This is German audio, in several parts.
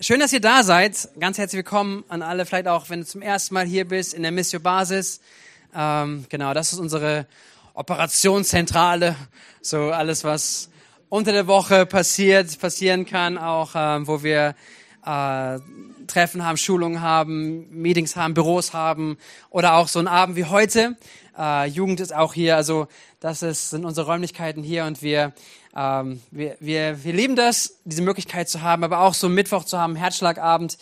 schön, dass ihr da seid. Ganz herzlich willkommen an alle, vielleicht auch, wenn du zum ersten Mal hier bist in der Missio Basis. Ähm, genau, das ist unsere Operationszentrale. So alles, was unter der Woche passiert, passieren kann, auch ähm, wo wir äh, Treffen haben, Schulungen haben, Meetings haben, Büros haben oder auch so ein Abend wie heute. Äh, Jugend ist auch hier, also das ist, sind unsere Räumlichkeiten hier und wir ähm, wir, wir, wir lieben das, diese Möglichkeit zu haben, aber auch so Mittwoch zu haben, Herzschlagabend.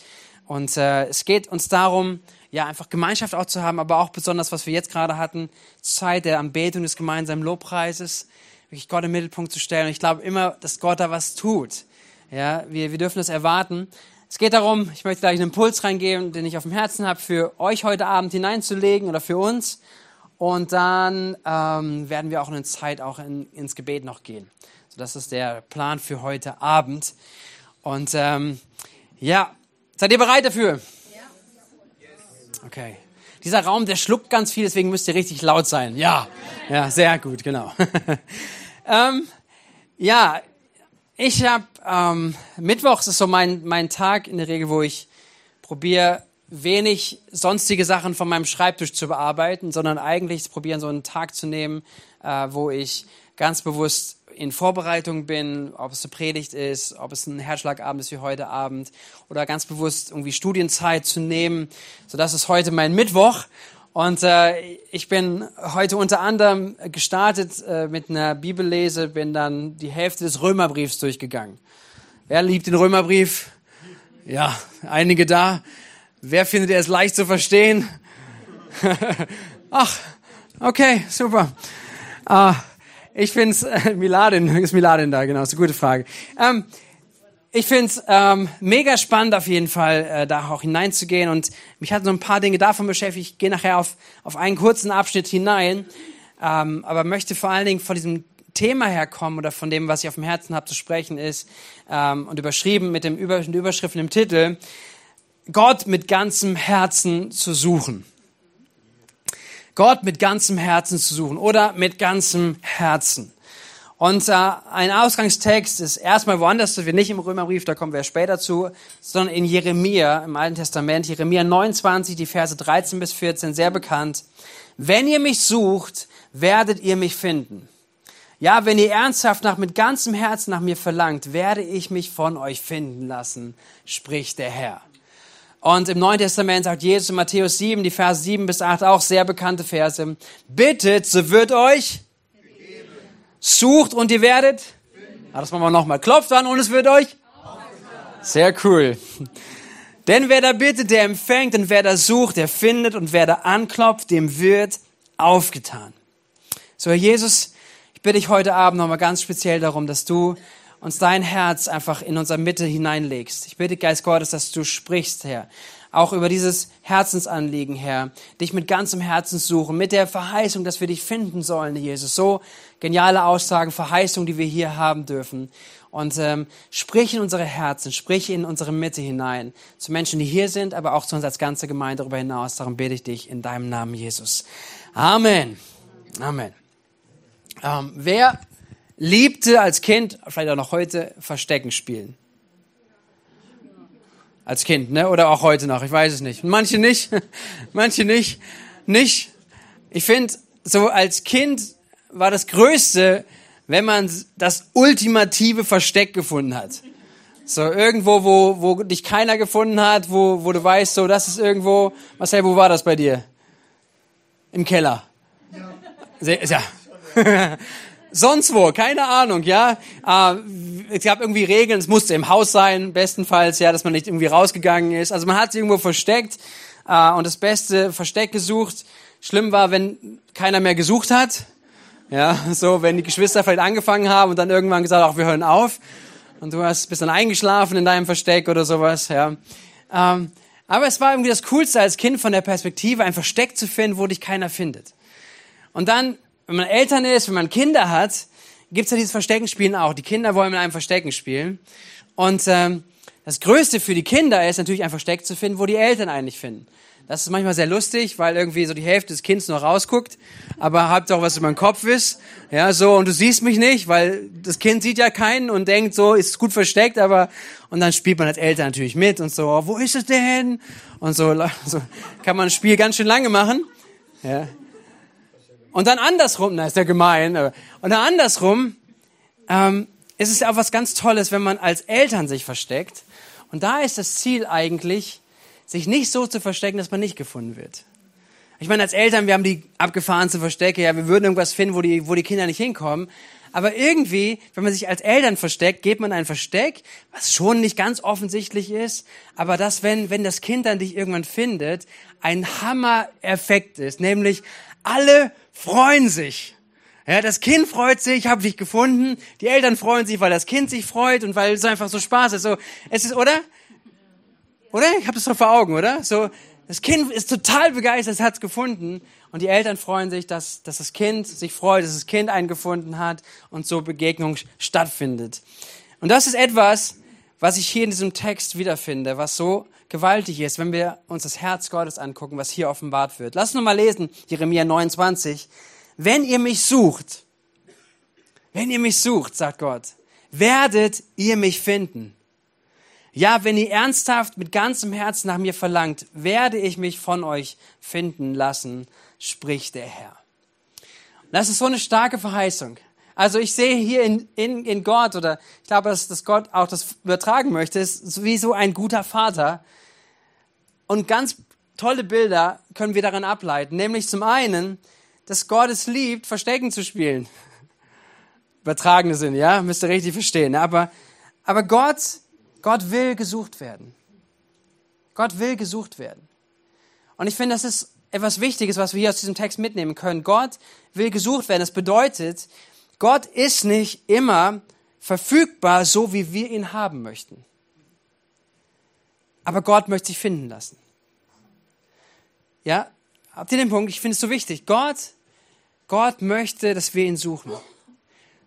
Und äh, es geht uns darum, ja, einfach Gemeinschaft auch zu haben, aber auch besonders, was wir jetzt gerade hatten, Zeit der Anbetung des gemeinsamen Lobpreises, wirklich Gott im Mittelpunkt zu stellen. Und ich glaube immer, dass Gott da was tut. Ja, wir, wir dürfen das erwarten. Es geht darum, ich möchte gleich einen Impuls reingeben, den ich auf dem Herzen habe, für euch heute Abend hineinzulegen oder für uns. Und dann ähm, werden wir auch eine Zeit auch in, ins Gebet noch gehen. Das ist der Plan für heute Abend. Und ähm, ja, seid ihr bereit dafür? Okay. Dieser Raum, der schluckt ganz viel, deswegen müsst ihr richtig laut sein. Ja, ja, sehr gut, genau. ähm, ja, ich habe ähm, Mittwochs ist so mein mein Tag in der Regel, wo ich probiere wenig sonstige Sachen von meinem Schreibtisch zu bearbeiten, sondern eigentlich probieren so einen Tag zu nehmen, äh, wo ich ganz bewusst in Vorbereitung bin, ob es eine Predigt ist, ob es ein Herzschlagabend ist wie heute Abend oder ganz bewusst irgendwie Studienzeit zu nehmen. So, das ist heute mein Mittwoch. Und äh, ich bin heute unter anderem gestartet äh, mit einer Bibellese, bin dann die Hälfte des Römerbriefs durchgegangen. Wer liebt den Römerbrief? Ja, einige da. Wer findet er es leicht zu verstehen? Ach, okay, super. Ah, ich finde es, äh, Miladin, ist Miladin da, genau, ist eine gute Frage. Ähm, ich finde es ähm, mega spannend auf jeden Fall, äh, da auch hineinzugehen und mich hat so ein paar Dinge davon beschäftigt. Ich gehe nachher auf, auf einen kurzen Abschnitt hinein, ähm, aber möchte vor allen Dingen von diesem Thema herkommen oder von dem, was ich auf dem Herzen habe zu sprechen ist ähm, und überschrieben mit dem Über, Überschrift dem Titel, Gott mit ganzem Herzen zu suchen. Gott mit ganzem Herzen zu suchen oder mit ganzem Herzen. Und äh, ein Ausgangstext ist erstmal woanders, das wir nicht im Römerbrief, da kommen wir später zu, sondern in Jeremia im Alten Testament, Jeremia 29, die Verse 13 bis 14, sehr bekannt. Wenn ihr mich sucht, werdet ihr mich finden. Ja, wenn ihr ernsthaft nach mit ganzem Herzen nach mir verlangt, werde ich mich von euch finden lassen, spricht der Herr. Und im Neuen Testament sagt Jesus in Matthäus 7, die Verse 7 bis 8, auch sehr bekannte Verse. Bittet, so wird euch. Gegeben. Sucht und ihr werdet. Ah, das machen wir nochmal. Klopft an und es wird euch. Sehr cool. Denn wer da bittet, der empfängt und wer da sucht, der findet und wer da anklopft, dem wird aufgetan. So, Herr Jesus, ich bitte dich heute Abend nochmal ganz speziell darum, dass du uns dein Herz einfach in unsere Mitte hineinlegst. Ich bitte, Geist Gottes, dass du sprichst, Herr. Auch über dieses Herzensanliegen, Herr. Dich mit ganzem Herzen suchen, mit der Verheißung, dass wir dich finden sollen, Jesus. So geniale Aussagen, Verheißung, die wir hier haben dürfen. Und ähm, sprich in unsere Herzen, sprich in unsere Mitte hinein. Zu Menschen, die hier sind, aber auch zu uns als ganze Gemeinde darüber hinaus. Darum bete ich dich in deinem Namen, Jesus. Amen. Amen. Ähm, wer liebte als Kind, vielleicht auch noch heute, Verstecken spielen. Als Kind, ne? Oder auch heute noch, ich weiß es nicht. manche nicht, manche nicht, nicht. Ich finde, so als Kind war das Größte, wenn man das ultimative Versteck gefunden hat. So irgendwo, wo, wo dich keiner gefunden hat, wo, wo du weißt, so das ist irgendwo. Marcel, wo war das bei dir? Im Keller. Ja. ja. sonst wo, keine Ahnung, ja. Äh, es gab irgendwie Regeln, es musste im Haus sein, bestenfalls, ja, dass man nicht irgendwie rausgegangen ist. Also man hat sich irgendwo versteckt äh, und das beste Versteck gesucht. Schlimm war, wenn keiner mehr gesucht hat. Ja, so, wenn die Geschwister vielleicht angefangen haben und dann irgendwann gesagt, auch wir hören auf. Und du hast bist dann eingeschlafen in deinem Versteck oder sowas, ja. Ähm, aber es war irgendwie das Coolste als Kind von der Perspektive, ein Versteck zu finden, wo dich keiner findet. Und dann wenn man Eltern ist, wenn man Kinder hat, gibt's ja dieses Versteckenspielen auch. Die Kinder wollen mit einem Verstecken spielen. Und ähm, Das Größte für die Kinder ist natürlich ein Versteck zu finden, wo die Eltern eigentlich finden. Das ist manchmal sehr lustig, weil irgendwie so die Hälfte des Kindes noch rausguckt, aber habt auch was über den Kopf ist. Ja, so, und du siehst mich nicht, weil das Kind sieht ja keinen und denkt so, ist gut versteckt, aber, und dann spielt man als Eltern natürlich mit und so, oh, wo ist es denn? Und so, so kann man das Spiel ganz schön lange machen. Ja. Und dann andersrum, na, ist ja gemein, aber, und dann andersrum, ähm, ist es ja auch was ganz Tolles, wenn man als Eltern sich versteckt. Und da ist das Ziel eigentlich, sich nicht so zu verstecken, dass man nicht gefunden wird. Ich meine, als Eltern, wir haben die abgefahrenste Verstecke, ja, wir würden irgendwas finden, wo die, wo die Kinder nicht hinkommen. Aber irgendwie, wenn man sich als Eltern versteckt, geht man ein Versteck, was schon nicht ganz offensichtlich ist, aber das, wenn, wenn das Kind dann dich irgendwann findet, ein Hammer-Effekt ist, nämlich alle freuen sich. Ja, das Kind freut sich, ich habe dich gefunden. Die Eltern freuen sich, weil das Kind sich freut und weil es einfach so Spaß ist. So, es ist, oder? Oder? Ich habe das doch vor Augen, oder? So, das Kind ist total begeistert, es hat's gefunden. Und die Eltern freuen sich, dass, dass das Kind sich freut, dass das Kind einen gefunden hat und so Begegnung stattfindet. Und das ist etwas, was ich hier in diesem Text wiederfinde, was so gewaltig ist, wenn wir uns das Herz Gottes angucken, was hier offenbart wird. Lass uns mal lesen, Jeremia 29. Wenn ihr mich sucht, wenn ihr mich sucht, sagt Gott, werdet ihr mich finden. Ja, wenn ihr ernsthaft mit ganzem Herzen nach mir verlangt, werde ich mich von euch finden lassen, spricht der Herr. Das ist so eine starke Verheißung. Also ich sehe hier in, in, in Gott, oder ich glaube, dass, dass Gott auch das übertragen möchte, ist wie so ein guter Vater. Und ganz tolle Bilder können wir daran ableiten. Nämlich zum einen, dass Gott es liebt, Verstecken zu spielen. Übertragene Sinne, ja, müsst ihr richtig verstehen. Aber, aber Gott Gott will gesucht werden. Gott will gesucht werden. Und ich finde, das ist etwas Wichtiges, was wir hier aus diesem Text mitnehmen können. Gott will gesucht werden. Das bedeutet, Gott ist nicht immer verfügbar, so wie wir ihn haben möchten. Aber Gott möchte sich finden lassen. Ja, habt ihr den Punkt? Ich finde es so wichtig. Gott, Gott möchte, dass wir ihn suchen.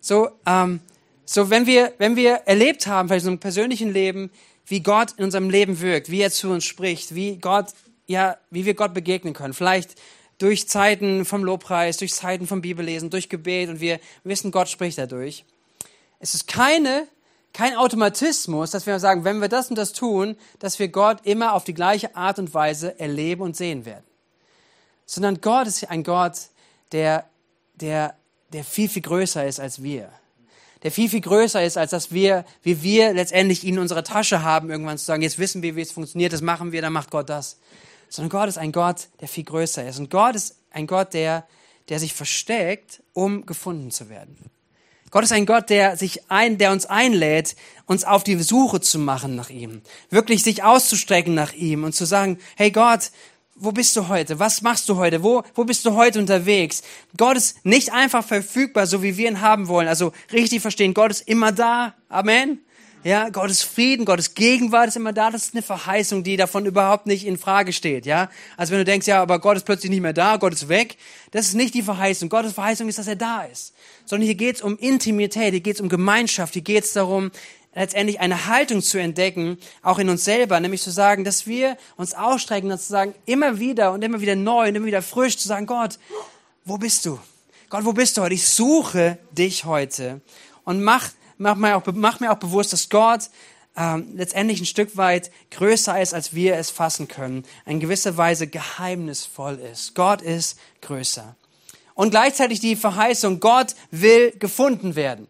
So, ähm, so, wenn wir, wenn wir erlebt haben, bei unserem persönlichen Leben, wie Gott in unserem Leben wirkt, wie er zu uns spricht, wie Gott, ja, wie wir Gott begegnen können, vielleicht durch Zeiten vom Lobpreis, durch Zeiten vom Bibellesen, durch Gebet und wir wissen, Gott spricht dadurch. Es ist keine, kein Automatismus, dass wir sagen, wenn wir das und das tun, dass wir Gott immer auf die gleiche Art und Weise erleben und sehen werden. Sondern Gott ist ein Gott, der, der, der viel, viel größer ist als wir der viel, viel größer ist, als dass wir, wie wir letztendlich ihn in unserer Tasche haben, irgendwann zu sagen, jetzt wissen wir, wie es funktioniert, das machen wir, dann macht Gott das. Sondern Gott ist ein Gott, der viel größer ist. Und Gott ist ein Gott, der, der sich versteckt, um gefunden zu werden. Gott ist ein Gott, der sich ein, der uns einlädt, uns auf die Suche zu machen nach ihm. Wirklich sich auszustrecken nach ihm und zu sagen, hey Gott, wo bist du heute? Was machst du heute? Wo, wo bist du heute unterwegs? Gott ist nicht einfach verfügbar, so wie wir ihn haben wollen. Also richtig verstehen, Gott ist immer da. Amen. Ja, Gottes Frieden, Gottes Gegenwart ist immer da. Das ist eine Verheißung, die davon überhaupt nicht in Frage steht. Ja, also wenn du denkst, ja, aber Gott ist plötzlich nicht mehr da, Gott ist weg, das ist nicht die Verheißung. Gottes Verheißung ist, dass er da ist. Sondern hier geht es um Intimität, hier geht es um Gemeinschaft, hier geht es darum, letztendlich eine Haltung zu entdecken, auch in uns selber, nämlich zu sagen, dass wir uns ausstrecken und zu sagen, immer wieder und immer wieder neu und immer wieder frisch zu sagen, Gott, wo bist du? Gott, wo bist du heute? Ich suche dich heute und mach, mach, mir, auch, mach mir auch bewusst, dass Gott ähm, letztendlich ein Stück weit größer ist, als wir es fassen können, in gewisser Weise geheimnisvoll ist. Gott ist größer. Und gleichzeitig die Verheißung, Gott will gefunden werden.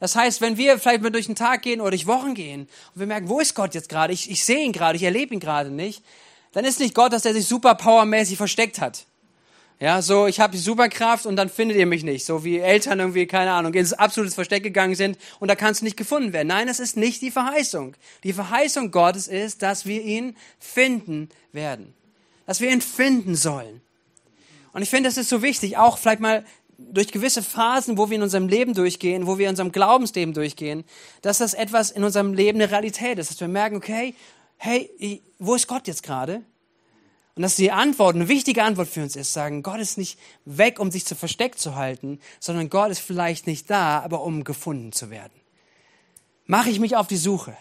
Das heißt, wenn wir vielleicht mal durch den Tag gehen oder durch Wochen gehen und wir merken, wo ist Gott jetzt gerade? Ich, ich sehe ihn gerade, ich erlebe ihn gerade nicht. Dann ist nicht Gott, dass er sich super powermäßig versteckt hat. Ja, so, ich habe die Superkraft und dann findet ihr mich nicht. So wie Eltern irgendwie, keine Ahnung, ins absolutes Versteck gegangen sind und da kannst du nicht gefunden werden. Nein, das ist nicht die Verheißung. Die Verheißung Gottes ist, dass wir ihn finden werden. Dass wir ihn finden sollen. Und ich finde, das ist so wichtig, auch vielleicht mal durch gewisse Phasen, wo wir in unserem Leben durchgehen, wo wir in unserem Glaubensleben durchgehen, dass das etwas in unserem Leben eine Realität ist, dass wir merken, okay, hey, wo ist Gott jetzt gerade? Und dass die Antwort, eine wichtige Antwort für uns ist, sagen, Gott ist nicht weg, um sich zu versteckt zu halten, sondern Gott ist vielleicht nicht da, aber um gefunden zu werden. Mache ich mich auf die Suche?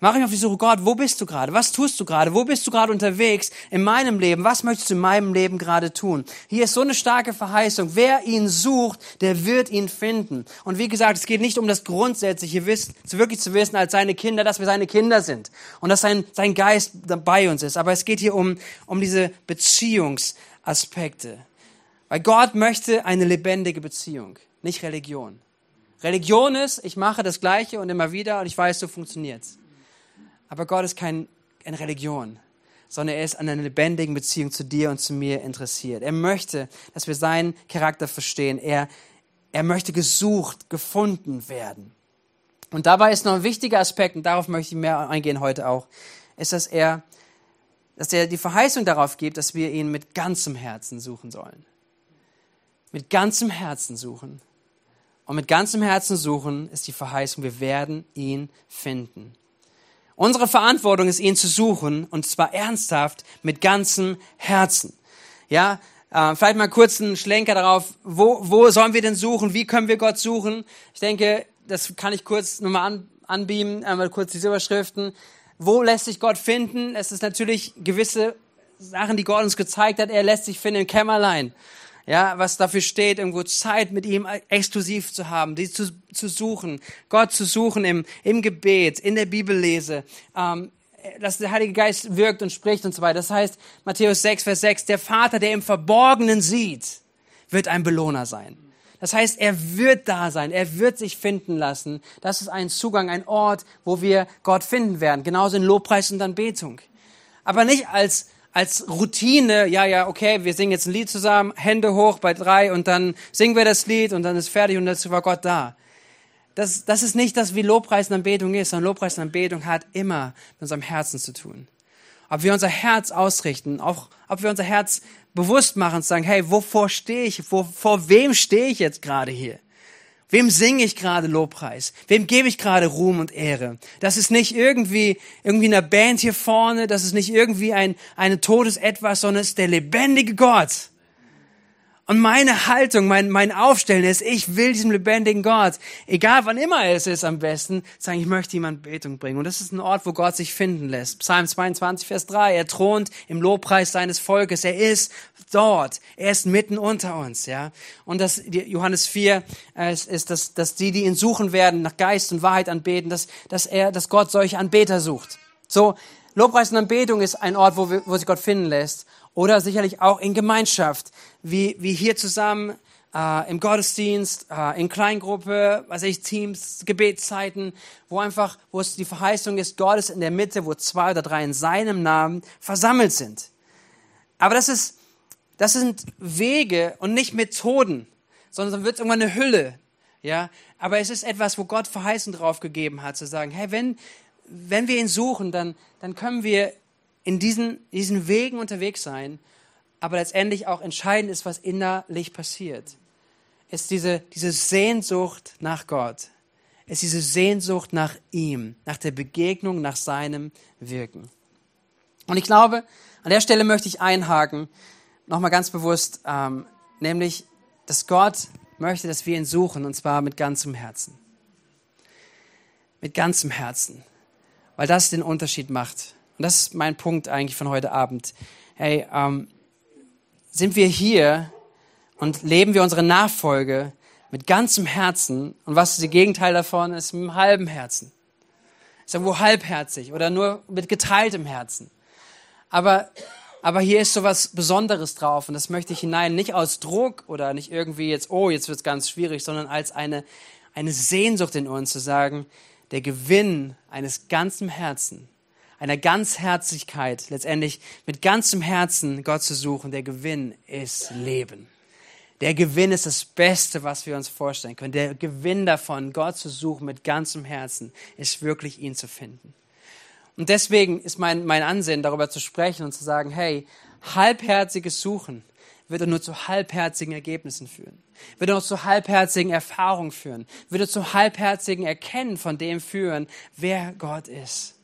Mach mich auf die Suche, Gott, wo bist du gerade? Was tust du gerade? Wo bist du gerade unterwegs in meinem Leben? Was möchtest du in meinem Leben gerade tun? Hier ist so eine starke Verheißung. Wer ihn sucht, der wird ihn finden. Und wie gesagt, es geht nicht um das grundsätzliche wirklich zu wissen als seine Kinder, dass wir seine Kinder sind und dass sein, sein Geist bei uns ist. Aber es geht hier um, um diese Beziehungsaspekte. Weil Gott möchte eine lebendige Beziehung, nicht Religion. Religion ist, ich mache das Gleiche und immer wieder und ich weiß, so funktioniert's. Aber Gott ist kein, keine Religion, sondern er ist an einer lebendigen Beziehung zu dir und zu mir interessiert. Er möchte, dass wir seinen Charakter verstehen. Er, er möchte gesucht, gefunden werden. Und dabei ist noch ein wichtiger Aspekt, und darauf möchte ich mehr eingehen heute auch, ist, dass er, dass er die Verheißung darauf gibt, dass wir ihn mit ganzem Herzen suchen sollen. Mit ganzem Herzen suchen. Und mit ganzem Herzen suchen ist die Verheißung, wir werden ihn finden. Unsere Verantwortung ist, ihn zu suchen und zwar ernsthaft mit ganzem Herzen. Ja, äh, vielleicht mal kurz einen Schlenker darauf, wo, wo sollen wir denn suchen? Wie können wir Gott suchen? Ich denke, das kann ich kurz nochmal an, anbeamen, einmal kurz diese Überschriften. Wo lässt sich Gott finden? Es ist natürlich gewisse Sachen, die Gott uns gezeigt hat. Er lässt sich finden im Kämmerlein ja, was dafür steht, irgendwo Zeit mit ihm exklusiv zu haben, die zu, zu suchen, Gott zu suchen im, im Gebet, in der Bibellese, ähm, dass der Heilige Geist wirkt und spricht und so weiter. Das heißt, Matthäus 6, Vers 6, der Vater, der im Verborgenen sieht, wird ein Belohner sein. Das heißt, er wird da sein, er wird sich finden lassen. Das ist ein Zugang, ein Ort, wo wir Gott finden werden. Genauso in Lobpreis und Anbetung. Aber nicht als als Routine, ja, ja, okay, wir singen jetzt ein Lied zusammen, Hände hoch bei drei und dann singen wir das Lied und dann ist fertig und dazu war Gott da. Das, das ist nicht das, wie Lobpreis und Anbetung ist, sondern Lobpreis und Anbetung hat immer mit unserem Herzen zu tun. Ob wir unser Herz ausrichten, auch ob wir unser Herz bewusst machen und sagen, hey, wovor stehe ich, wo, vor wem stehe ich jetzt gerade hier? Wem singe ich gerade Lobpreis? Wem gebe ich gerade Ruhm und Ehre? Das ist nicht irgendwie, irgendwie eine Band hier vorne, das ist nicht irgendwie ein, ein totes Etwas, sondern es ist der lebendige Gott. Und meine Haltung, mein, mein Aufstellen ist, ich will diesem lebendigen Gott, egal wann immer es ist am besten, sagen, ich möchte ihm Anbetung bringen. Und das ist ein Ort, wo Gott sich finden lässt. Psalm 22, Vers 3. Er thront im Lobpreis seines Volkes. Er ist dort. Er ist mitten unter uns, ja. Und das, Johannes 4, äh, ist, ist, dass, dass die, die ihn suchen werden, nach Geist und Wahrheit anbeten, dass, dass er, dass Gott solche Anbeter sucht. So, Lobpreis und Anbetung ist ein Ort, wo, wir, wo sich Gott finden lässt. Oder sicherlich auch in Gemeinschaft, wie, wie hier zusammen äh, im Gottesdienst, äh, in Kleingruppe, was ich, Teams, Gebetszeiten, wo einfach, wo es die Verheißung ist, Gott ist in der Mitte, wo zwei oder drei in seinem Namen versammelt sind. Aber das ist, das sind Wege und nicht Methoden, sondern dann wird irgendwann eine Hülle. Ja, aber es ist etwas, wo Gott Verheißung drauf gegeben hat, zu sagen, hey, wenn, wenn wir ihn suchen, dann, dann können wir in diesen, diesen Wegen unterwegs sein, aber letztendlich auch entscheidend ist, was innerlich passiert. Ist diese, diese Sehnsucht nach Gott. Ist diese Sehnsucht nach ihm, nach der Begegnung, nach seinem Wirken. Und ich glaube, an der Stelle möchte ich einhaken, nochmal ganz bewusst, ähm, nämlich, dass Gott möchte, dass wir ihn suchen, und zwar mit ganzem Herzen. Mit ganzem Herzen. Weil das den Unterschied macht und das ist mein Punkt eigentlich von heute Abend. Hey, ähm, sind wir hier und leben wir unsere Nachfolge mit ganzem Herzen und was das Gegenteil davon ist, mit einem halben Herzen. Ist irgendwo halbherzig oder nur mit geteiltem Herzen. Aber, aber hier ist so was Besonderes drauf und das möchte ich hinein, nicht aus Druck oder nicht irgendwie jetzt, oh, jetzt wird's ganz schwierig, sondern als eine, eine Sehnsucht in uns zu sagen, der Gewinn eines ganzen Herzen einer Ganzherzigkeit, letztendlich mit ganzem Herzen Gott zu suchen, der Gewinn ist Leben. Der Gewinn ist das Beste, was wir uns vorstellen können. Der Gewinn davon, Gott zu suchen mit ganzem Herzen, ist wirklich ihn zu finden. Und deswegen ist mein, mein Ansehen, darüber zu sprechen und zu sagen, hey, halbherziges Suchen wird nur zu halbherzigen Ergebnissen führen. Wird nur zu halbherzigen Erfahrungen führen. Wird zu halbherzigen Erkennen von dem führen, wer Gott ist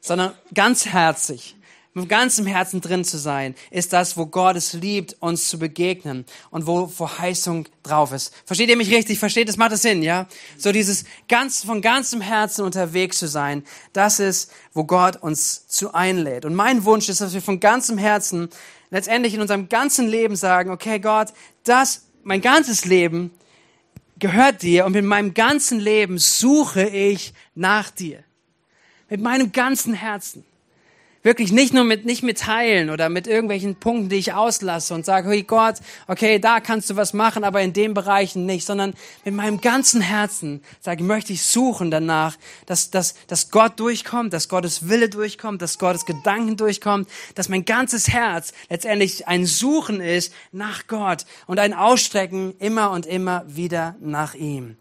sondern ganzherzig. mit ganzem Herzen drin zu sein, ist das, wo Gott es liebt, uns zu begegnen und wo Verheißung drauf ist. Versteht ihr mich richtig? Versteht es? Macht es Sinn, ja? So dieses ganz, von ganzem Herzen unterwegs zu sein, das ist, wo Gott uns zu einlädt. Und mein Wunsch ist, dass wir von ganzem Herzen letztendlich in unserem ganzen Leben sagen, okay, Gott, das, mein ganzes Leben gehört dir und mit meinem ganzen Leben suche ich nach dir. Mit meinem ganzen Herzen. Wirklich nicht nur mit, nicht mit Teilen oder mit irgendwelchen Punkten, die ich auslasse und sage, hey Gott, okay, da kannst du was machen, aber in den Bereichen nicht, sondern mit meinem ganzen Herzen sage, möchte ich suchen danach, dass, dass, dass Gott durchkommt, dass Gottes Wille durchkommt, dass Gottes Gedanken durchkommt, dass mein ganzes Herz letztendlich ein Suchen ist nach Gott und ein Ausstrecken immer und immer wieder nach ihm.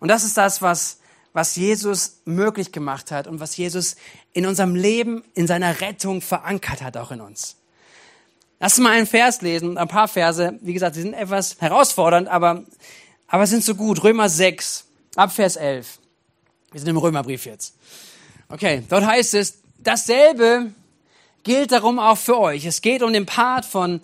Und das ist das, was, was Jesus möglich gemacht hat und was Jesus in unserem Leben, in seiner Rettung verankert hat, auch in uns. Lass mal einen Vers lesen, ein paar Verse. Wie gesagt, sie sind etwas herausfordernd, aber, aber sind so gut. Römer 6, ab Vers 11. Wir sind im Römerbrief jetzt. Okay, dort heißt es, dasselbe gilt darum auch für euch. Es geht um den Part von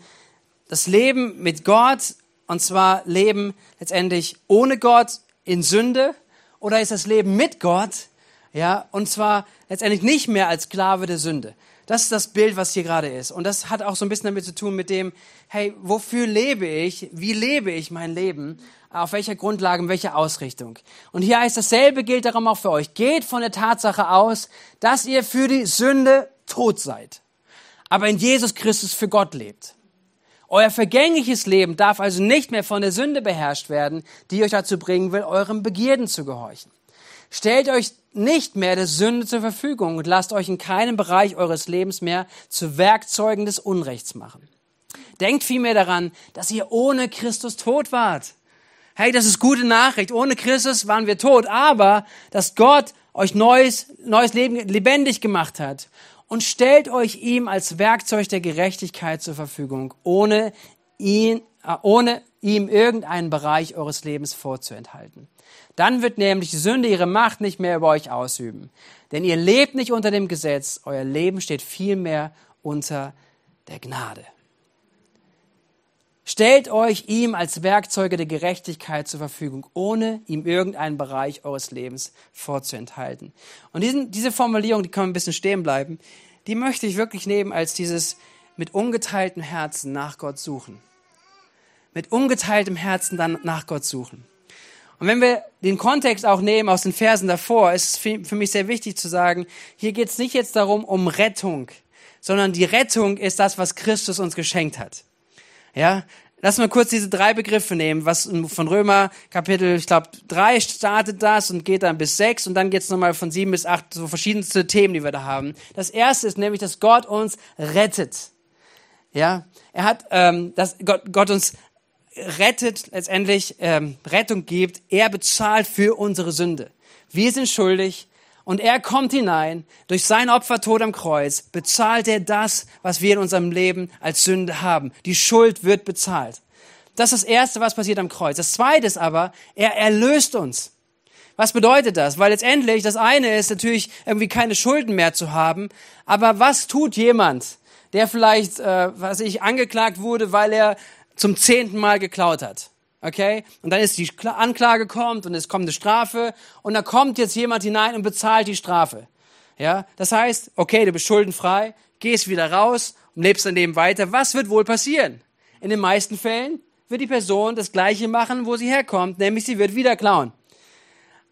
das Leben mit Gott, und zwar Leben letztendlich ohne Gott in Sünde oder ist das Leben mit Gott, ja, und zwar letztendlich nicht mehr als Sklave der Sünde. Das ist das Bild, was hier gerade ist. Und das hat auch so ein bisschen damit zu tun mit dem, hey, wofür lebe ich? Wie lebe ich mein Leben? Auf welcher Grundlage, in welcher Ausrichtung? Und hier heißt dasselbe gilt darum auch für euch. Geht von der Tatsache aus, dass ihr für die Sünde tot seid, aber in Jesus Christus für Gott lebt. Euer vergängliches Leben darf also nicht mehr von der Sünde beherrscht werden, die euch dazu bringen will, euren Begierden zu gehorchen. Stellt euch nicht mehr der Sünde zur Verfügung und lasst euch in keinem Bereich eures Lebens mehr zu Werkzeugen des Unrechts machen. Denkt vielmehr daran, dass ihr ohne Christus tot wart. Hey, das ist gute Nachricht. Ohne Christus waren wir tot, aber dass Gott euch neues, neues Leben lebendig gemacht hat und stellt euch ihm als Werkzeug der Gerechtigkeit zur Verfügung, ohne ihn, äh, ohne ihm irgendeinen Bereich eures Lebens vorzuenthalten. Dann wird nämlich die Sünde ihre Macht nicht mehr über euch ausüben. Denn ihr lebt nicht unter dem Gesetz, euer Leben steht vielmehr unter der Gnade. Stellt euch ihm als Werkzeuge der Gerechtigkeit zur Verfügung, ohne ihm irgendeinen Bereich eures Lebens vorzuenthalten. Und diesen, diese Formulierung, die kann ein bisschen stehen bleiben, die möchte ich wirklich nehmen als dieses mit ungeteiltem Herzen nach Gott suchen. Mit ungeteiltem Herzen dann nach Gott suchen. Und wenn wir den Kontext auch nehmen aus den Versen davor, ist es für mich sehr wichtig zu sagen, hier geht es nicht jetzt darum, um Rettung, sondern die Rettung ist das, was Christus uns geschenkt hat. Ja, lass mal kurz diese drei Begriffe nehmen, was von Römer Kapitel, ich glaube, drei startet das und geht dann bis sechs und dann geht's nochmal von sieben bis acht, so verschiedenste Themen, die wir da haben. Das erste ist nämlich, dass Gott uns rettet. Ja, er hat, ähm, dass Gott, Gott uns rettet, letztendlich ähm, Rettung gibt. Er bezahlt für unsere Sünde. Wir sind schuldig, und er kommt hinein, durch sein Opfertod am Kreuz bezahlt er das, was wir in unserem Leben als Sünde haben. Die Schuld wird bezahlt. Das ist das Erste, was passiert am Kreuz. Das Zweite ist aber, er erlöst uns. Was bedeutet das? Weil letztendlich das eine ist natürlich irgendwie keine Schulden mehr zu haben. Aber was tut jemand, der vielleicht, äh, was ich, angeklagt wurde, weil er zum zehnten Mal geklaut hat? Okay? Und dann ist die Anklage kommt und es kommt eine Strafe und da kommt jetzt jemand hinein und bezahlt die Strafe. Ja? Das heißt, okay, du bist schuldenfrei, gehst wieder raus und lebst dein Leben weiter. Was wird wohl passieren? In den meisten Fällen wird die Person das Gleiche machen, wo sie herkommt, nämlich sie wird wieder klauen.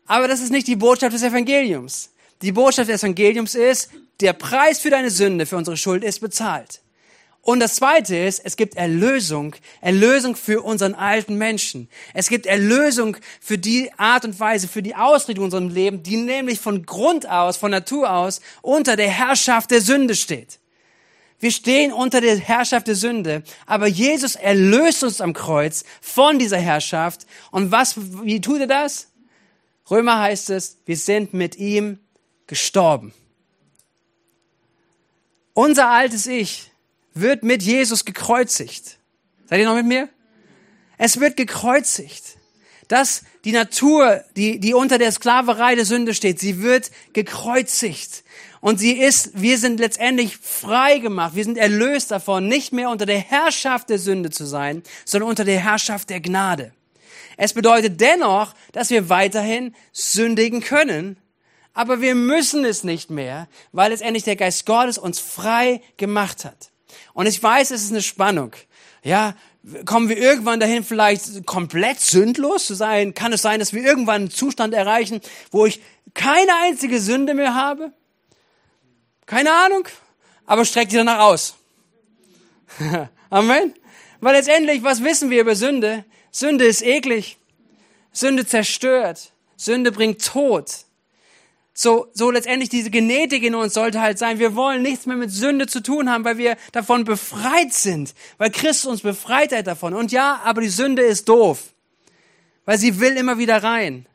Aber das ist nicht die Botschaft des Evangeliums. Die Botschaft des Evangeliums ist, der Preis für deine Sünde, für unsere Schuld ist bezahlt. Und das Zweite ist, es gibt Erlösung, Erlösung für unseren alten Menschen. Es gibt Erlösung für die Art und Weise, für die Ausrichtung in unserem Leben, die nämlich von Grund aus, von Natur aus unter der Herrschaft der Sünde steht. Wir stehen unter der Herrschaft der Sünde, aber Jesus erlöst uns am Kreuz von dieser Herrschaft. Und was, wie tut er das? Römer heißt es, wir sind mit ihm gestorben. Unser altes Ich wird mit Jesus gekreuzigt. Seid ihr noch mit mir? Es wird gekreuzigt. dass die Natur, die, die unter der Sklaverei der Sünde steht, sie wird gekreuzigt. Und sie ist, wir sind letztendlich frei gemacht. Wir sind erlöst davon, nicht mehr unter der Herrschaft der Sünde zu sein, sondern unter der Herrschaft der Gnade. Es bedeutet dennoch, dass wir weiterhin sündigen können, aber wir müssen es nicht mehr, weil letztendlich der Geist Gottes uns frei gemacht hat. Und ich weiß, es ist eine Spannung. Ja, kommen wir irgendwann dahin, vielleicht komplett sündlos zu sein? Kann es sein, dass wir irgendwann einen Zustand erreichen, wo ich keine einzige Sünde mehr habe? Keine Ahnung, aber streckt die danach aus. Amen. Weil letztendlich, was wissen wir über Sünde? Sünde ist eklig. Sünde zerstört. Sünde bringt Tod. So, so letztendlich diese Genetik in uns sollte halt sein, wir wollen nichts mehr mit Sünde zu tun haben, weil wir davon befreit sind, weil Christus uns befreit hat davon. Und ja, aber die Sünde ist doof, weil sie will immer wieder rein.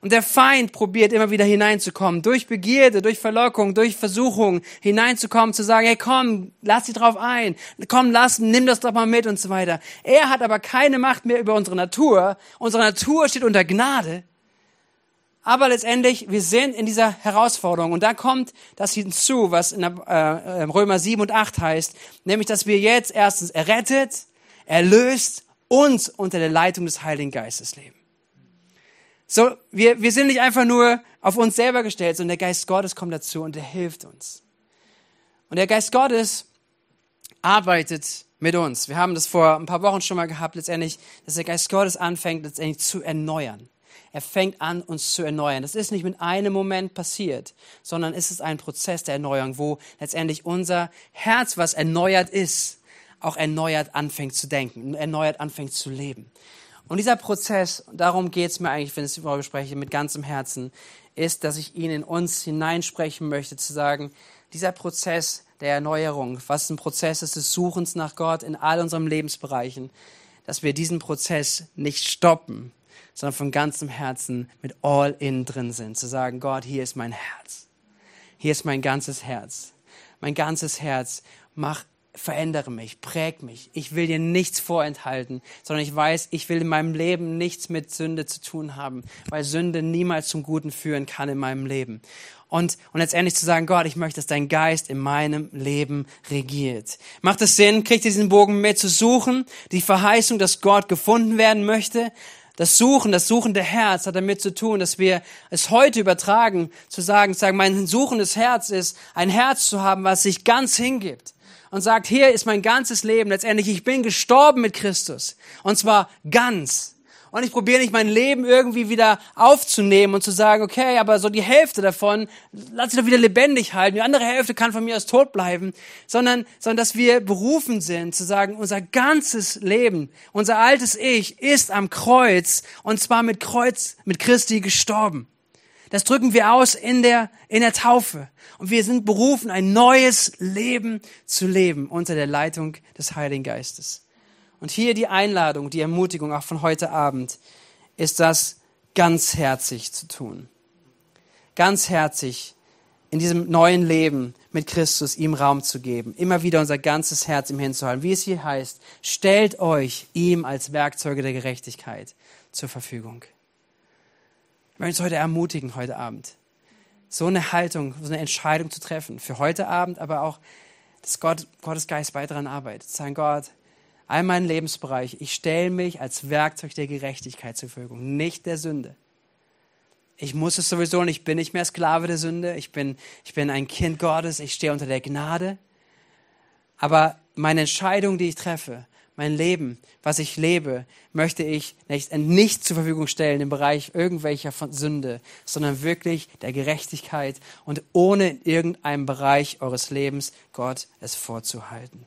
Und der Feind probiert immer wieder hineinzukommen, durch Begierde, durch Verlockung, durch Versuchung hineinzukommen, zu sagen, hey komm, lass dich drauf ein, komm, lass, nimm das doch mal mit und so weiter. Er hat aber keine Macht mehr über unsere Natur. Unsere Natur steht unter Gnade. Aber letztendlich, wir sind in dieser Herausforderung. Und da kommt das hinzu, was in äh, Römer 7 und 8 heißt, nämlich, dass wir jetzt erstens errettet, erlöst und unter der Leitung des Heiligen Geistes leben. So, wir, wir sind nicht einfach nur auf uns selber gestellt, sondern der Geist Gottes kommt dazu und er hilft uns. Und der Geist Gottes arbeitet mit uns. Wir haben das vor ein paar Wochen schon mal gehabt, letztendlich, dass der Geist Gottes anfängt, letztendlich zu erneuern. Er fängt an, uns zu erneuern. Das ist nicht mit einem Moment passiert, sondern es ist ein Prozess der Erneuerung, wo letztendlich unser Herz, was erneuert ist, auch erneuert anfängt zu denken, erneuert anfängt zu leben. Und dieser Prozess, darum geht es mir eigentlich, wenn ich es darüber spreche, mit ganzem Herzen, ist, dass ich ihn in uns hineinsprechen möchte, zu sagen, dieser Prozess der Erneuerung, was ein Prozess ist des Suchens nach Gott in all unseren Lebensbereichen, dass wir diesen Prozess nicht stoppen, sondern von ganzem Herzen mit all in drin sind. Zu sagen, Gott, hier ist mein Herz. Hier ist mein ganzes Herz. Mein ganzes Herz. Mach, verändere mich, präg mich. Ich will dir nichts vorenthalten, sondern ich weiß, ich will in meinem Leben nichts mit Sünde zu tun haben, weil Sünde niemals zum Guten führen kann in meinem Leben. Und, und letztendlich zu sagen, Gott, ich möchte, dass dein Geist in meinem Leben regiert. Macht es Sinn, kriegt ihr diesen Bogen mehr zu suchen, die Verheißung, dass Gott gefunden werden möchte, das Suchen, das suchende Herz hat damit zu tun, dass wir es heute übertragen, zu sagen, sagen, mein suchendes Herz ist, ein Herz zu haben, was sich ganz hingibt und sagt, hier ist mein ganzes Leben. Letztendlich, ich bin gestorben mit Christus. Und zwar ganz und ich probiere nicht mein Leben irgendwie wieder aufzunehmen und zu sagen, okay, aber so die Hälfte davon, lass ich doch wieder lebendig halten, die andere Hälfte kann von mir aus tot bleiben, sondern, sondern dass wir berufen sind zu sagen, unser ganzes Leben, unser altes Ich ist am Kreuz und zwar mit Kreuz, mit Christi gestorben. Das drücken wir aus in der, in der Taufe. Und wir sind berufen, ein neues Leben zu leben unter der Leitung des Heiligen Geistes. Und hier die Einladung, die Ermutigung auch von heute Abend, ist das ganzherzig zu tun. Ganzherzig in diesem neuen Leben mit Christus ihm Raum zu geben, immer wieder unser ganzes Herz ihm hinzuhalten. Wie es hier heißt, stellt euch ihm als Werkzeuge der Gerechtigkeit zur Verfügung. Ich möchte uns heute ermutigen, heute Abend, so eine Haltung, so eine Entscheidung zu treffen, für heute Abend, aber auch, dass Gott, Gottes Geist weiter daran arbeitet. Sagen, Gott, all meinen Lebensbereich, ich stelle mich als Werkzeug der Gerechtigkeit zur Verfügung, nicht der Sünde. Ich muss es sowieso nicht, ich bin nicht mehr Sklave der Sünde, ich bin, ich bin ein Kind Gottes, ich stehe unter der Gnade. Aber meine Entscheidung, die ich treffe, mein Leben, was ich lebe, möchte ich nicht, nicht zur Verfügung stellen im Bereich irgendwelcher von Sünde, sondern wirklich der Gerechtigkeit und ohne in irgendeinem Bereich eures Lebens Gott es vorzuhalten.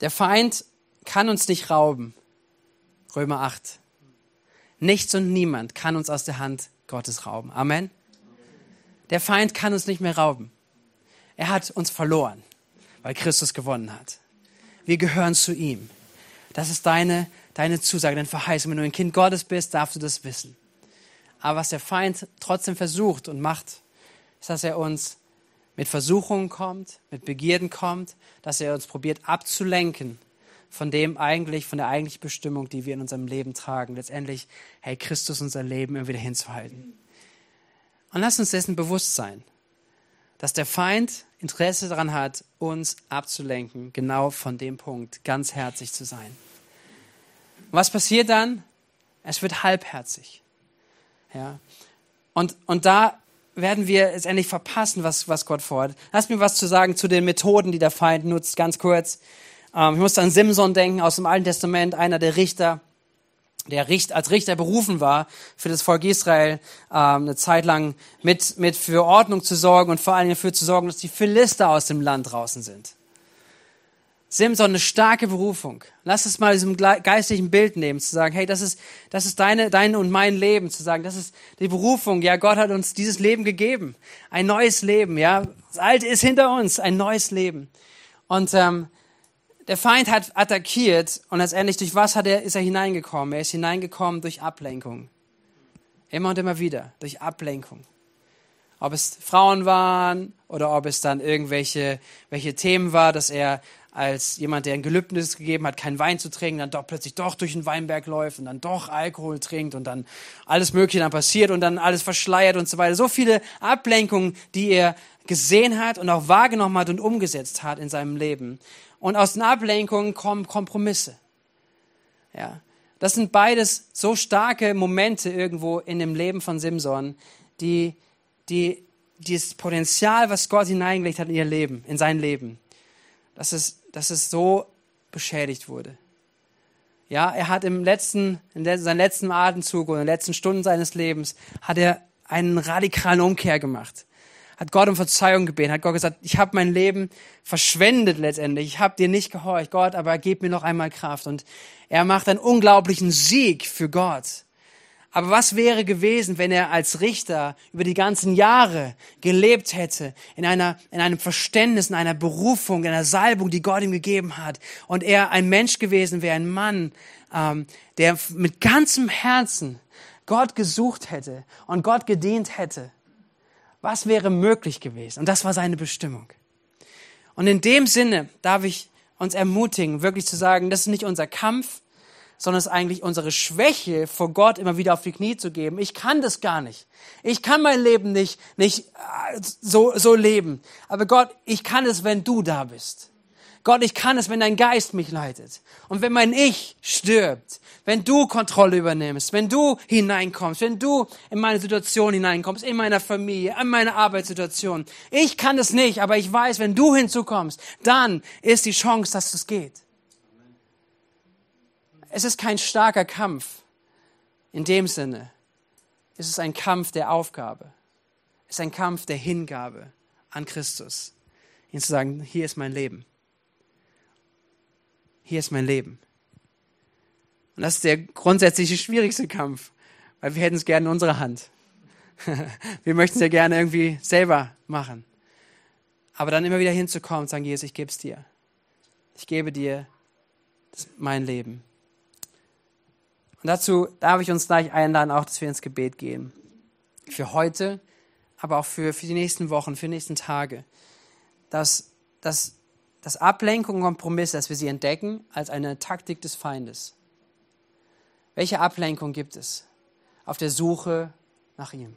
Der Feind kann uns nicht rauben. Römer 8. Nichts und niemand kann uns aus der Hand Gottes rauben. Amen. Der Feind kann uns nicht mehr rauben. Er hat uns verloren, weil Christus gewonnen hat. Wir gehören zu ihm. Das ist deine, deine Zusage, deine Verheißung. Wenn du ein Kind Gottes bist, darfst du das wissen. Aber was der Feind trotzdem versucht und macht, ist, dass er uns mit Versuchungen kommt, mit Begierden kommt, dass er uns probiert abzulenken von dem eigentlich, von der eigentlichen Bestimmung, die wir in unserem Leben tragen. Letztendlich, hey, Christus unser Leben immer wieder hinzuhalten. Und lass uns dessen bewusst sein, dass der Feind Interesse daran hat, uns abzulenken, genau von dem Punkt, ganz herzig zu sein. Was passiert dann? Es wird halbherzig. Ja. Und, und da werden wir es endlich verpassen, was, was Gott vorhat. Lass mir was zu sagen zu den Methoden, die der Feind nutzt, ganz kurz. Ähm, ich muss an Simson denken aus dem Alten Testament, einer der Richter, der Richt, als Richter berufen war, für das Volk Israel ähm, eine Zeit lang mit, mit für Ordnung zu sorgen und vor allem dafür zu sorgen, dass die Philister aus dem Land draußen sind. Simson eine starke Berufung. Lass es mal diesem geistlichen Bild nehmen, zu sagen, hey, das ist, das ist deine, dein und mein Leben, zu sagen, das ist die Berufung. Ja, Gott hat uns dieses Leben gegeben. Ein neues Leben, ja. Das Alte ist hinter uns, ein neues Leben. Und ähm, der Feind hat attackiert und letztendlich durch was hat er, ist er hineingekommen? Er ist hineingekommen durch Ablenkung. Immer und immer wieder, durch Ablenkung. Ob es Frauen waren oder ob es dann irgendwelche welche Themen war, dass er als jemand, der ein Gelübnis gegeben hat, keinen Wein zu trinken, dann doch plötzlich doch durch den Weinberg läuft und dann doch Alkohol trinkt und dann alles Mögliche dann passiert und dann alles verschleiert und so weiter. So viele Ablenkungen, die er gesehen hat und auch wahrgenommen hat und umgesetzt hat in seinem Leben. Und aus den Ablenkungen kommen Kompromisse. Ja. Das sind beides so starke Momente irgendwo in dem Leben von Simson, die, die, dieses Potenzial, was Gott hineingelegt hat in ihr Leben, in sein Leben, dass es, dass es so beschädigt wurde. Ja, er hat im letzten, in seinem letzten Atemzug oder in den letzten Stunden seines Lebens, hat er einen radikalen Umkehr gemacht. Hat Gott um Verzeihung gebeten, hat Gott gesagt, ich habe mein Leben verschwendet letztendlich, ich habe dir nicht gehorcht, Gott, aber gib mir noch einmal Kraft. Und er macht einen unglaublichen Sieg für Gott. Aber was wäre gewesen, wenn er als Richter über die ganzen Jahre gelebt hätte, in einer, in einem Verständnis, in einer Berufung, in einer Salbung, die Gott ihm gegeben hat, und er ein Mensch gewesen wäre, ein Mann, ähm, der mit ganzem Herzen Gott gesucht hätte und Gott gedient hätte? Was wäre möglich gewesen? Und das war seine Bestimmung. Und in dem Sinne darf ich uns ermutigen, wirklich zu sagen, das ist nicht unser Kampf, sondern es ist eigentlich unsere Schwäche, vor Gott immer wieder auf die Knie zu geben. Ich kann das gar nicht. Ich kann mein Leben nicht, nicht äh, so, so leben. Aber Gott, ich kann es, wenn du da bist. Gott, ich kann es, wenn dein Geist mich leitet. Und wenn mein Ich stirbt, wenn du Kontrolle übernimmst, wenn du hineinkommst, wenn du in meine Situation hineinkommst, in meiner Familie, in meine Arbeitssituation. Ich kann es nicht, aber ich weiß, wenn du hinzukommst, dann ist die Chance, dass es geht. Es ist kein starker Kampf in dem Sinne. Es ist ein Kampf der Aufgabe. Es ist ein Kampf der Hingabe an Christus. Ihn zu sagen, hier ist mein Leben. Hier ist mein Leben. Und das ist der grundsätzliche schwierigste Kampf, weil wir hätten es gerne in unserer Hand. wir möchten es ja gerne irgendwie selber machen. Aber dann immer wieder hinzukommen und sagen, Jesus, ich gebe es dir. Ich gebe dir mein Leben. Und dazu darf ich uns gleich einladen, auch, dass wir ins Gebet gehen. Für heute, aber auch für, für die nächsten Wochen, für die nächsten Tage. Dass, dass, dass Ablenkung und Kompromiss, dass wir sie entdecken als eine Taktik des Feindes. Welche Ablenkung gibt es auf der Suche nach ihm?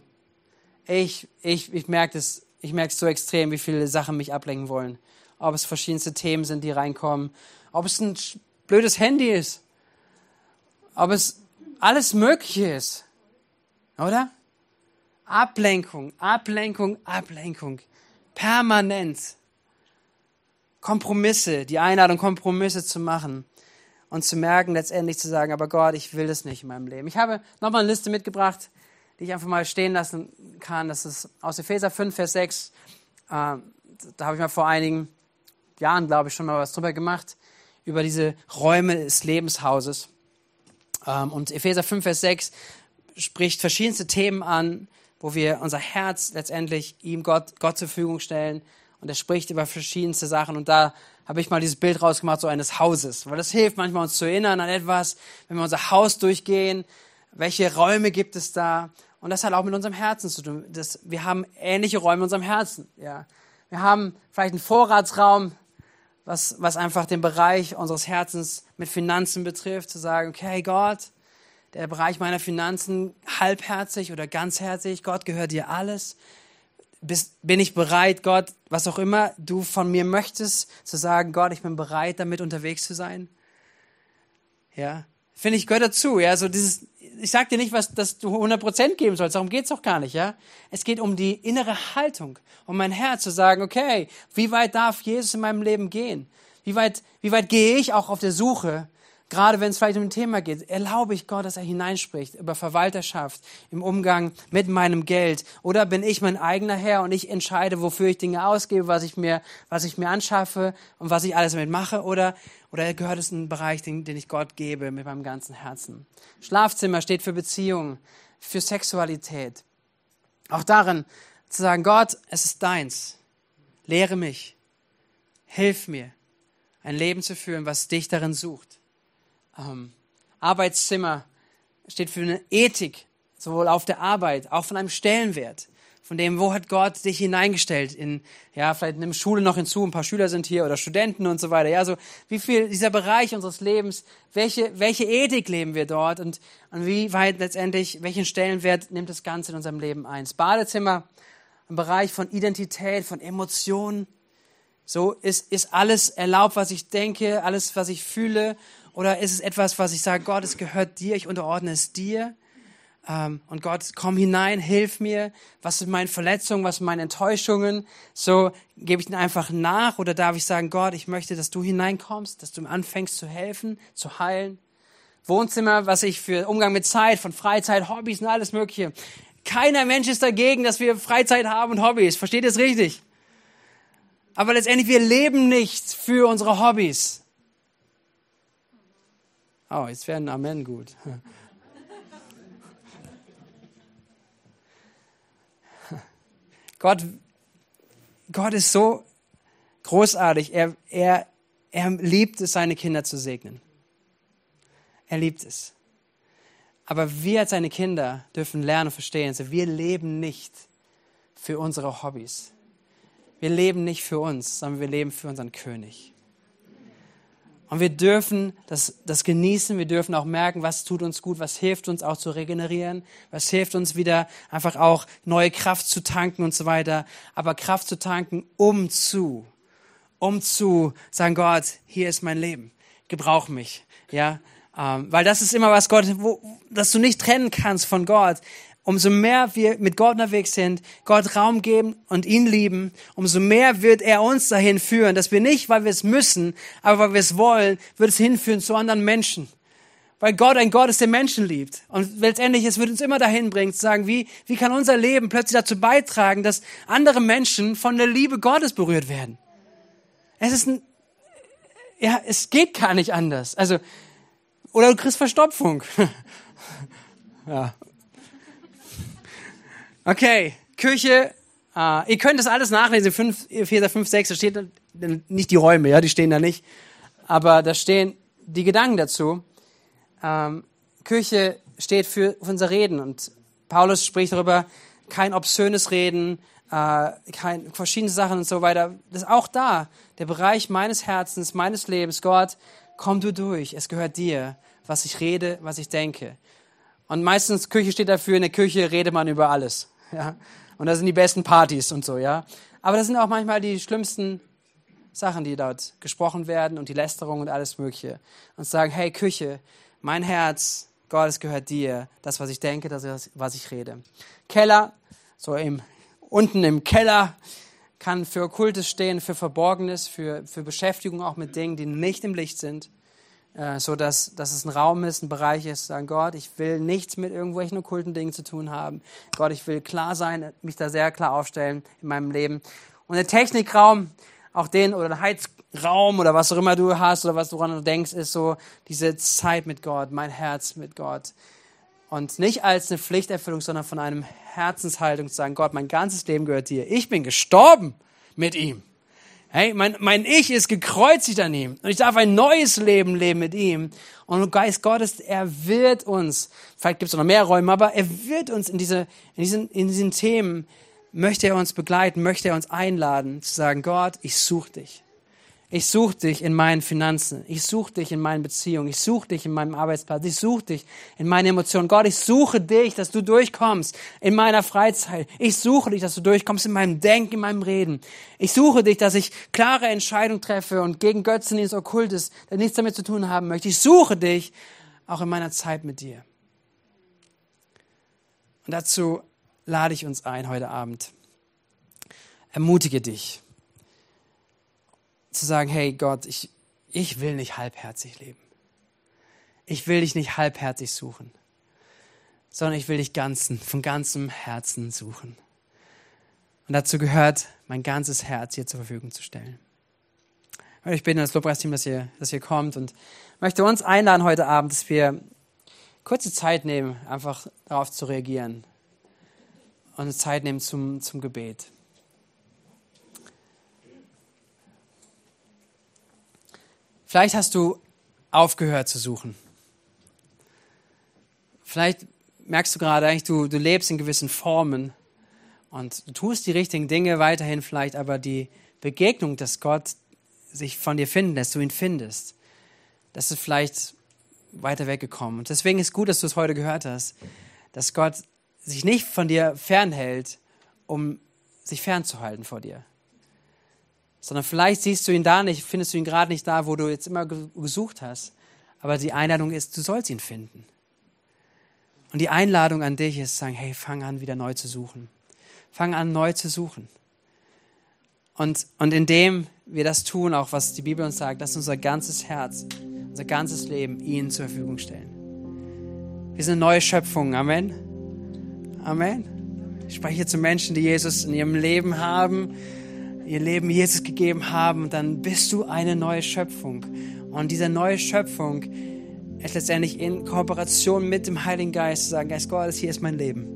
Ich, ich, ich merke es ich merke so extrem, wie viele Sachen mich ablenken wollen. Ob es verschiedenste Themen sind, die reinkommen. Ob es ein blödes Handy ist ob es alles Mögliche ist. Oder? Ablenkung, Ablenkung, Ablenkung. Permanent. Kompromisse, die Einladung, Kompromisse zu machen und zu merken, letztendlich zu sagen, aber Gott, ich will das nicht in meinem Leben. Ich habe nochmal eine Liste mitgebracht, die ich einfach mal stehen lassen kann. Das ist aus Epheser 5, Vers 6. Äh, da habe ich mal vor einigen Jahren, glaube ich, schon mal was drüber gemacht, über diese Räume des Lebenshauses. Ähm, und Epheser 5, Vers 6 spricht verschiedenste Themen an, wo wir unser Herz letztendlich ihm Gott, Gott zur Verfügung stellen. Und er spricht über verschiedenste Sachen. Und da habe ich mal dieses Bild rausgemacht, so eines Hauses. Weil das hilft manchmal uns zu erinnern an etwas, wenn wir unser Haus durchgehen. Welche Räume gibt es da? Und das hat auch mit unserem Herzen zu tun. Das, wir haben ähnliche Räume in unserem Herzen. Ja. Wir haben vielleicht einen Vorratsraum, was, was einfach den Bereich unseres Herzens mit Finanzen betrifft, zu sagen, okay, Gott, der Bereich meiner Finanzen halbherzig oder ganzherzig, Gott gehört dir alles. Bist, bin ich bereit, Gott, was auch immer du von mir möchtest, zu sagen, Gott, ich bin bereit, damit unterwegs zu sein? Ja, finde ich, gehört dazu. Ja, so dieses, ich sag dir nicht, was, dass du 100% geben sollst. Darum geht's doch gar nicht. Ja, es geht um die innere Haltung, um mein Herz zu sagen, okay, wie weit darf Jesus in meinem Leben gehen? Wie weit, wie weit gehe ich auch auf der Suche Gerade wenn es vielleicht um ein Thema geht, erlaube ich Gott, dass er hineinspricht über Verwalterschaft im Umgang mit meinem Geld. Oder bin ich mein eigener Herr und ich entscheide, wofür ich Dinge ausgebe, was ich mir, was ich mir anschaffe und was ich alles damit mache? Oder, oder gehört es in einen Bereich, den, den ich Gott gebe mit meinem ganzen Herzen? Schlafzimmer steht für Beziehung, für Sexualität. Auch darin zu sagen, Gott, es ist deins. Lehre mich. Hilf mir, ein Leben zu führen, was dich darin sucht ähm, Arbeitszimmer steht für eine Ethik, sowohl auf der Arbeit, auch von einem Stellenwert. Von dem, wo hat Gott dich hineingestellt? In, ja, vielleicht nimm Schule noch hinzu, ein paar Schüler sind hier oder Studenten und so weiter. Ja, so, wie viel dieser Bereich unseres Lebens, welche, welche Ethik leben wir dort und, und wie weit letztendlich, welchen Stellenwert nimmt das Ganze in unserem Leben ein? Das Badezimmer, ein Bereich von Identität, von Emotionen. So ist, ist alles erlaubt, was ich denke, alles, was ich fühle oder ist es etwas, was ich sage, Gott, es gehört dir, ich unterordne es dir? Ähm, und Gott, komm hinein, hilf mir. Was sind meine Verletzungen, was sind meine Enttäuschungen? So gebe ich ihnen einfach nach oder darf ich sagen, Gott, ich möchte, dass du hineinkommst, dass du anfängst zu helfen, zu heilen? Wohnzimmer, was ich für Umgang mit Zeit, von Freizeit, Hobbys und alles Mögliche. Keiner Mensch ist dagegen, dass wir Freizeit haben und Hobbys. Versteht ihr es richtig? Aber letztendlich, wir leben nicht für unsere Hobbys. Oh, jetzt wäre ein Amen gut. Gott, Gott ist so großartig. Er, er, er liebt es, seine Kinder zu segnen. Er liebt es. Aber wir als seine Kinder dürfen lernen und verstehen, also wir leben nicht für unsere Hobbys. Wir leben nicht für uns, sondern wir leben für unseren König. Und wir dürfen das, das genießen, wir dürfen auch merken, was tut uns gut, was hilft uns auch zu regenerieren, was hilft uns wieder einfach auch neue Kraft zu tanken und so weiter. Aber Kraft zu tanken, um zu, um zu sagen, Gott, hier ist mein Leben, gebrauch mich, ja. Ähm, weil das ist immer was Gott, wo, dass du nicht trennen kannst von Gott umso mehr wir mit Gott unterwegs sind, Gott Raum geben und ihn lieben, umso mehr wird er uns dahin führen, dass wir nicht, weil wir es müssen, aber weil wir es wollen, wird es hinführen zu anderen Menschen. Weil Gott ein Gott ist, der Menschen liebt. Und letztendlich, es wird uns immer dahin bringen, zu sagen, wie, wie kann unser Leben plötzlich dazu beitragen, dass andere Menschen von der Liebe Gottes berührt werden. Es ist ein, ja, es geht gar nicht anders. Also, oder du kriegst Verstopfung. ja, Okay, Küche. Äh, ihr könnt das alles nachlesen, 5, 4, 5, 6, da steht nicht die Räume, ja, die stehen da nicht. Aber da stehen die Gedanken dazu. Ähm, Küche steht für, für unser Reden und Paulus spricht darüber, kein obszönes Reden, äh, kein, verschiedene Sachen und so weiter. Das ist auch da, der Bereich meines Herzens, meines Lebens. Gott, komm du durch, es gehört dir, was ich rede, was ich denke. Und meistens Küche steht dafür, in der Küche redet man über alles. Ja? Und das sind die besten Partys und so, ja. Aber das sind auch manchmal die schlimmsten Sachen, die dort gesprochen werden und die Lästerung und alles Mögliche. Und sagen, hey Küche, mein Herz, Gott, es gehört dir. Das, was ich denke, das, was ich rede. Keller, so im, unten im Keller, kann für Okkultes stehen, für Verborgenes, für, für Beschäftigung auch mit Dingen, die nicht im Licht sind. Äh, so dass, dass es ein Raum ist, ein Bereich ist, sagen, Gott, ich will nichts mit irgendwelchen okkulten Dingen zu tun haben. Gott, ich will klar sein, mich da sehr klar aufstellen in meinem Leben. Und der Technikraum, auch den, oder der Heizraum oder was auch immer du hast oder was du daran denkst, ist so diese Zeit mit Gott, mein Herz mit Gott. Und nicht als eine Pflichterfüllung, sondern von einem Herzenshaltung zu sagen, Gott, mein ganzes Leben gehört dir. Ich bin gestorben mit ihm. Hey, mein, mein Ich ist gekreuzigt an ihm und ich darf ein neues Leben leben mit ihm. Und Geist Gottes, er wird uns, vielleicht gibt es noch mehr Räume, aber er wird uns in, diese, in, diesen, in diesen Themen, möchte er uns begleiten, möchte er uns einladen, zu sagen, Gott, ich suche dich. Ich suche dich in meinen Finanzen. Ich suche dich in meinen Beziehungen. Ich suche dich in meinem Arbeitsplatz. Ich suche dich in meinen Emotionen. Gott, ich suche dich, dass du durchkommst in meiner Freizeit. Ich suche dich, dass du durchkommst in meinem Denken, in meinem Reden. Ich suche dich, dass ich klare Entscheidungen treffe und gegen Götzen, die ins Okkultes, der nichts damit zu tun haben möchte. Ich suche dich auch in meiner Zeit mit dir. Und dazu lade ich uns ein heute Abend. Ermutige dich zu sagen, hey Gott, ich, ich will nicht halbherzig leben. Ich will dich nicht halbherzig suchen, sondern ich will dich ganzen, von ganzem Herzen suchen. Und dazu gehört, mein ganzes Herz hier zur Verfügung zu stellen. Ich bitte das Lobpreisteam, dass ihr, dass ihr kommt und möchte uns einladen heute Abend, dass wir kurze Zeit nehmen, einfach darauf zu reagieren und Zeit nehmen zum, zum Gebet. Vielleicht hast du aufgehört zu suchen. Vielleicht merkst du gerade eigentlich, du, du lebst in gewissen Formen und du tust die richtigen Dinge weiterhin vielleicht, aber die Begegnung, dass Gott sich von dir finden lässt, du ihn findest, das ist vielleicht weiter weggekommen. Und deswegen ist gut, dass du es heute gehört hast, dass Gott sich nicht von dir fernhält, um sich fernzuhalten vor dir sondern vielleicht siehst du ihn da nicht, findest du ihn gerade nicht da, wo du jetzt immer gesucht hast. Aber die Einladung ist, du sollst ihn finden. Und die Einladung an dich ist, sagen, hey, fang an, wieder neu zu suchen. Fang an, neu zu suchen. Und, und indem wir das tun, auch was die Bibel uns sagt, dass unser ganzes Herz, unser ganzes Leben ihnen zur Verfügung stellen. Wir sind eine neue Schöpfung. Amen. Amen. Ich spreche zu Menschen, die Jesus in ihrem Leben haben ihr Leben Jesus gegeben haben, dann bist du eine neue Schöpfung. Und diese neue Schöpfung ist letztendlich in Kooperation mit dem Heiligen Geist zu sagen, Geist Gottes, hier ist mein Leben.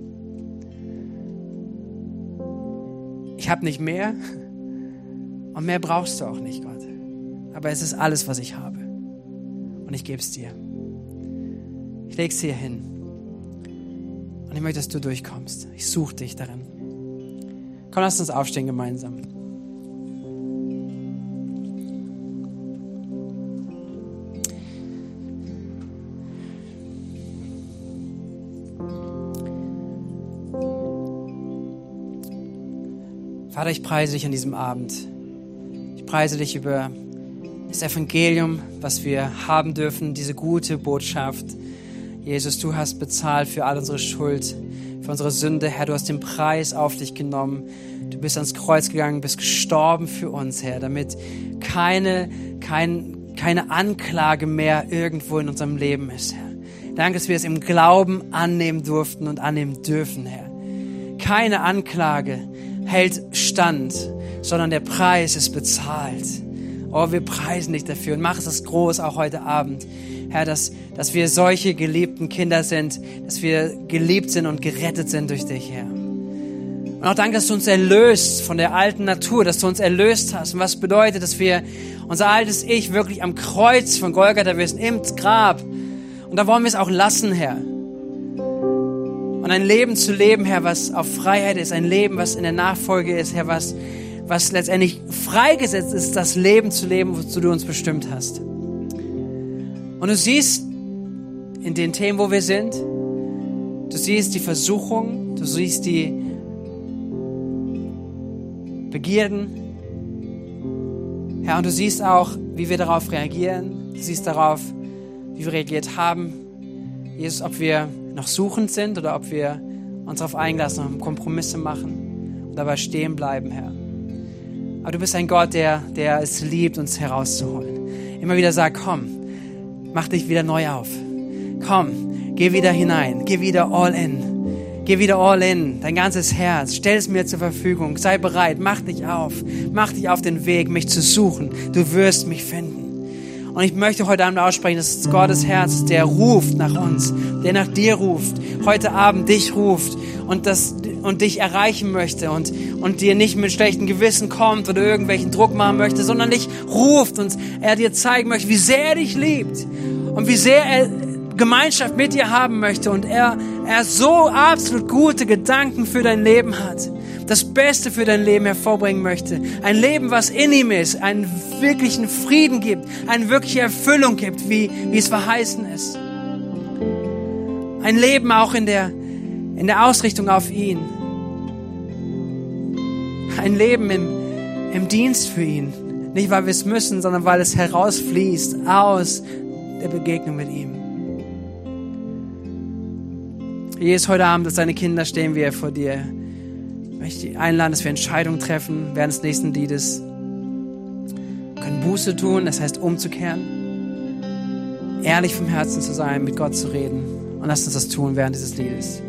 Ich habe nicht mehr und mehr brauchst du auch nicht, Gott. Aber es ist alles, was ich habe. Und ich gebe es dir. Ich lege es hier hin. Und ich möchte, dass du durchkommst. Ich suche dich darin. Komm, lass uns aufstehen gemeinsam. Vater, ich preise dich an diesem Abend. Ich preise dich über das Evangelium, was wir haben dürfen, diese gute Botschaft. Jesus, du hast bezahlt für all unsere Schuld, für unsere Sünde. Herr, du hast den Preis auf dich genommen. Du bist ans Kreuz gegangen, bist gestorben für uns, Herr, damit keine, kein, keine Anklage mehr irgendwo in unserem Leben ist, Herr. Danke, dass wir es im Glauben annehmen durften und annehmen dürfen, Herr. Keine Anklage, hält stand, sondern der Preis ist bezahlt. Oh, wir preisen dich dafür und mach es groß auch heute Abend. Herr, dass, dass wir solche geliebten Kinder sind, dass wir geliebt sind und gerettet sind durch dich, Herr. Und auch danke, dass du uns erlöst von der alten Natur, dass du uns erlöst hast. Und was bedeutet, dass wir unser altes Ich wirklich am Kreuz von Golgatha wissen, im Grab. Und da wollen wir es auch lassen, Herr. Und ein Leben zu leben, Herr, was auf Freiheit ist, ein Leben, was in der Nachfolge ist, Herr, was, was letztendlich freigesetzt ist, das Leben zu leben, wozu du uns bestimmt hast. Und du siehst in den Themen, wo wir sind, du siehst die Versuchung, du siehst die Begierden, Herr, und du siehst auch, wie wir darauf reagieren, du siehst darauf, wie wir reagiert haben, Jesus, ob wir noch suchend sind oder ob wir uns darauf eingelassen und Kompromisse machen und dabei stehen bleiben, Herr. Aber du bist ein Gott, der, der es liebt, uns herauszuholen. Immer wieder sagt, komm, mach dich wieder neu auf. Komm, geh wieder hinein, geh wieder all in. Geh wieder all in, dein ganzes Herz, stell es mir zur Verfügung, sei bereit, mach dich auf, mach dich auf den Weg, mich zu suchen. Du wirst mich finden. Und ich möchte heute Abend aussprechen, dass es Gottes Herz der ruft nach uns, der nach dir ruft, heute Abend dich ruft und, das, und dich erreichen möchte und, und dir nicht mit schlechtem Gewissen kommt oder irgendwelchen Druck machen möchte, sondern dich ruft und er dir zeigen möchte, wie sehr er dich liebt und wie sehr er Gemeinschaft mit dir haben möchte und er, er so absolut gute Gedanken für dein Leben hat. das Beste für dein Leben hervorbringen möchte. Ein Leben, was in ihm ist, einen wirklichen Frieden gibt, eine wirkliche Erfüllung gibt, wie, wie es verheißen ist. Ein Leben auch in der, in der Ausrichtung auf ihn. Ein Leben im, im Dienst für ihn. Nicht, weil wir es müssen, sondern weil es herausfließt aus der Begegnung mit ihm. Jesus, heute Abend, dass deine Kinder stehen wir vor dir. Ich möchte einladen, dass wir Entscheidungen treffen während des nächsten Liedes. Wir können Buße tun, das heißt umzukehren. Ehrlich vom Herzen zu sein, mit Gott zu reden. Und lass uns das tun während dieses Liedes.